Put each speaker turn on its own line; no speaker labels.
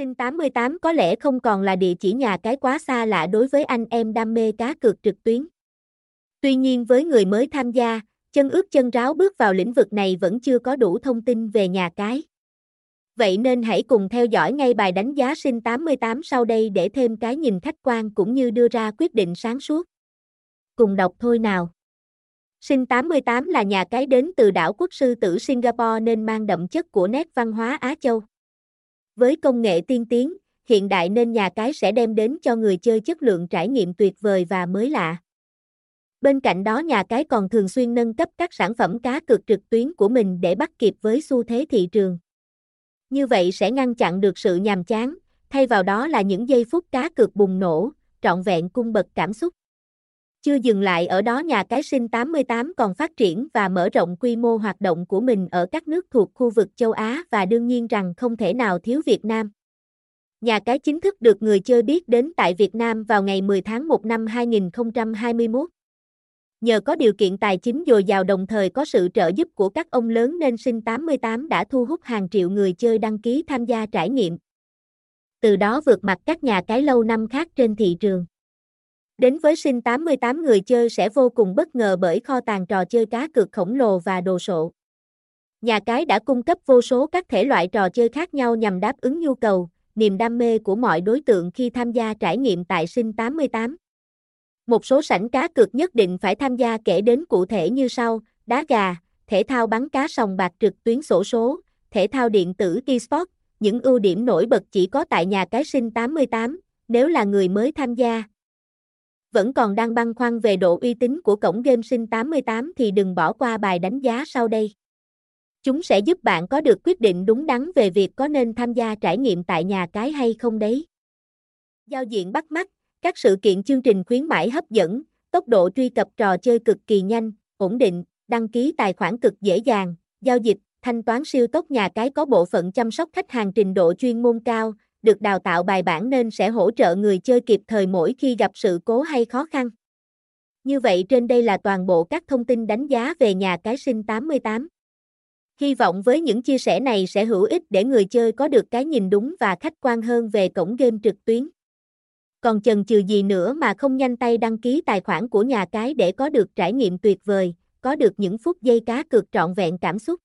Sinh 88 có lẽ không còn là địa chỉ nhà cái quá xa lạ đối với anh em đam mê cá cược trực tuyến. Tuy nhiên với người mới tham gia, chân ướt chân ráo bước vào lĩnh vực này vẫn chưa có đủ thông tin về nhà cái. Vậy nên hãy cùng theo dõi ngay bài đánh giá sinh 88 sau đây để thêm cái nhìn khách quan cũng như đưa ra quyết định sáng suốt. Cùng đọc thôi nào. Sinh 88 là nhà cái đến từ đảo quốc sư tử Singapore nên mang đậm chất của nét văn hóa Á Châu. Với công nghệ tiên tiến, hiện đại nên nhà cái sẽ đem đến cho người chơi chất lượng trải nghiệm tuyệt vời và mới lạ. Bên cạnh đó nhà cái còn thường xuyên nâng cấp các sản phẩm cá cược trực tuyến của mình để bắt kịp với xu thế thị trường. Như vậy sẽ ngăn chặn được sự nhàm chán, thay vào đó là những giây phút cá cược bùng nổ, trọn vẹn cung bậc cảm xúc. Chưa dừng lại ở đó, nhà cái sinh 88 còn phát triển và mở rộng quy mô hoạt động của mình ở các nước thuộc khu vực châu Á và đương nhiên rằng không thể nào thiếu Việt Nam. Nhà cái chính thức được người chơi biết đến tại Việt Nam vào ngày 10 tháng 1 năm 2021. Nhờ có điều kiện tài chính dồi dào đồng thời có sự trợ giúp của các ông lớn nên sinh 88 đã thu hút hàng triệu người chơi đăng ký tham gia trải nghiệm. Từ đó vượt mặt các nhà cái lâu năm khác trên thị trường. Đến với sinh 88 người chơi sẽ vô cùng bất ngờ bởi kho tàng trò chơi cá cược khổng lồ và đồ sộ. Nhà cái đã cung cấp vô số các thể loại trò chơi khác nhau nhằm đáp ứng nhu cầu, niềm đam mê của mọi đối tượng khi tham gia trải nghiệm tại sinh 88. Một số sảnh cá cược nhất định phải tham gia kể đến cụ thể như sau, đá gà, thể thao bắn cá sòng bạc trực tuyến sổ số, thể thao điện tử eSports, những ưu điểm nổi bật chỉ có tại nhà cái sinh 88, nếu là người mới tham gia. Vẫn còn đang băn khoăn về độ uy tín của cổng game sinh 88 thì đừng bỏ qua bài đánh giá sau đây. Chúng sẽ giúp bạn có được quyết định đúng đắn về việc có nên tham gia trải nghiệm tại nhà cái hay không đấy. Giao diện bắt mắt, các sự kiện chương trình khuyến mãi hấp dẫn, tốc độ truy cập trò chơi cực kỳ nhanh, ổn định, đăng ký tài khoản cực dễ dàng, giao dịch, thanh toán siêu tốc nhà cái có bộ phận chăm sóc khách hàng trình độ chuyên môn cao, được đào tạo bài bản nên sẽ hỗ trợ người chơi kịp thời mỗi khi gặp sự cố hay khó khăn. Như vậy trên đây là toàn bộ các thông tin đánh giá về nhà cái sinh 88. Hy vọng với những chia sẻ này sẽ hữu ích để người chơi có được cái nhìn đúng và khách quan hơn về cổng game trực tuyến. Còn chần chừ gì nữa mà không nhanh tay đăng ký tài khoản của nhà cái để có được trải nghiệm tuyệt vời, có được những phút giây cá cược trọn vẹn cảm xúc.